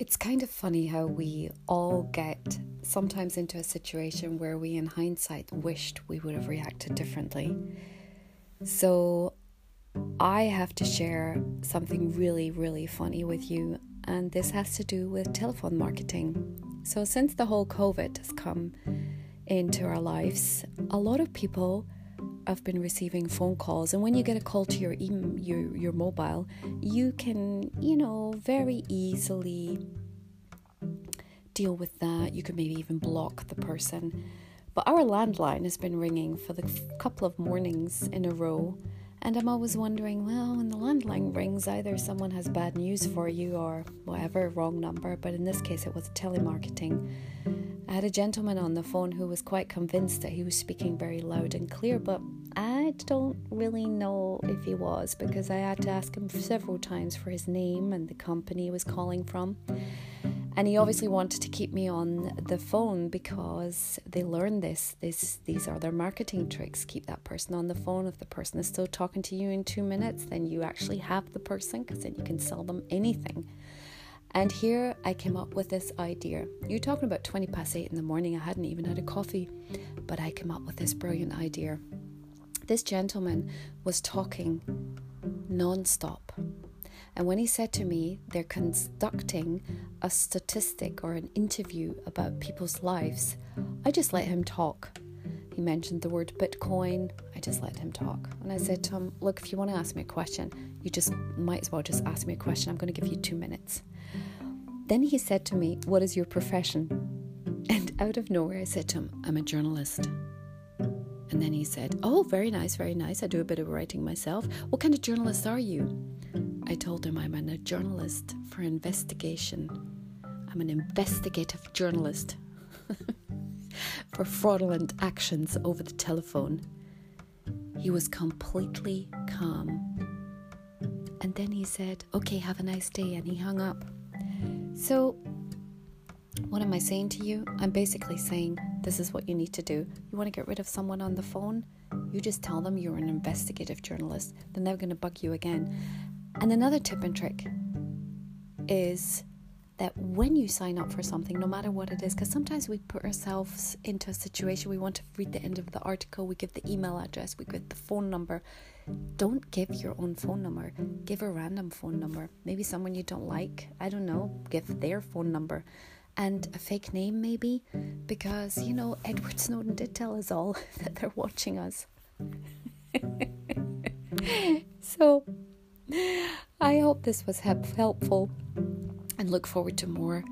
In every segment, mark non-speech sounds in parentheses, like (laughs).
It's kind of funny how we all get sometimes into a situation where we, in hindsight, wished we would have reacted differently. So, I have to share something really, really funny with you, and this has to do with telephone marketing. So, since the whole COVID has come into our lives, a lot of people have been receiving phone calls, and when you get a call to your your your mobile, you can you know very easily deal with that. You could maybe even block the person. But our landline has been ringing for the couple of mornings in a row, and I'm always wondering, well, when the landline rings, either someone has bad news for you or whatever, wrong number. But in this case, it was telemarketing. I had a gentleman on the phone who was quite convinced that he was speaking very loud and clear, but I don't really know if he was because I had to ask him several times for his name and the company he was calling from. And he obviously wanted to keep me on the phone because they learn this. This these are their marketing tricks. Keep that person on the phone. If the person is still talking to you in two minutes, then you actually have the person because then you can sell them anything. And here I came up with this idea. You're talking about 20 past 8 in the morning. I hadn't even had a coffee, but I came up with this brilliant idea. This gentleman was talking non stop. And when he said to me, they're conducting a statistic or an interview about people's lives, I just let him talk. He mentioned the word Bitcoin. I just let him talk. And I said to him, Look, if you want to ask me a question, you just might as well just ask me a question. I'm going to give you two minutes. Then he said to me, What is your profession? And out of nowhere, I said to him, I'm a journalist. And then he said, Oh, very nice, very nice. I do a bit of writing myself. What kind of journalist are you? I told him I'm a journalist for investigation. I'm an investigative journalist (laughs) for fraudulent actions over the telephone. He was completely calm. And then he said, Okay, have a nice day. And he hung up. So, what am I saying to you? I'm basically saying this is what you need to do. You want to get rid of someone on the phone? You just tell them you're an investigative journalist, then they're going to bug you again. And another tip and trick is that when you sign up for something, no matter what it is, because sometimes we put ourselves into a situation, we want to read the end of the article, we give the email address, we give the phone number. Don't give your own phone number, give a random phone number. Maybe someone you don't like, I don't know, give their phone number and a fake name, maybe, because you know, Edward Snowden did tell us all (laughs) that they're watching us. (laughs) so, I hope this was helpful and look forward to more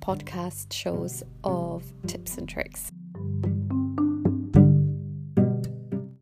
podcast shows of tips and tricks.